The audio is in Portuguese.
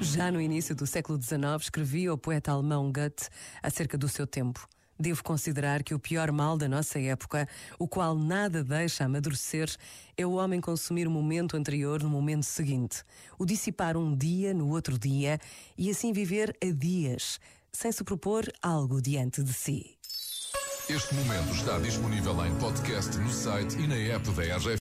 Já no início do século XIX, escrevia o poeta alemão Goethe acerca do seu tempo. Devo considerar que o pior mal da nossa época, o qual nada deixa amadurecer, é o homem consumir o momento anterior no momento seguinte, o dissipar um dia no outro dia e assim viver a dias, sem se propor algo diante de si. Este momento está disponível em podcast no site e na app da RGF.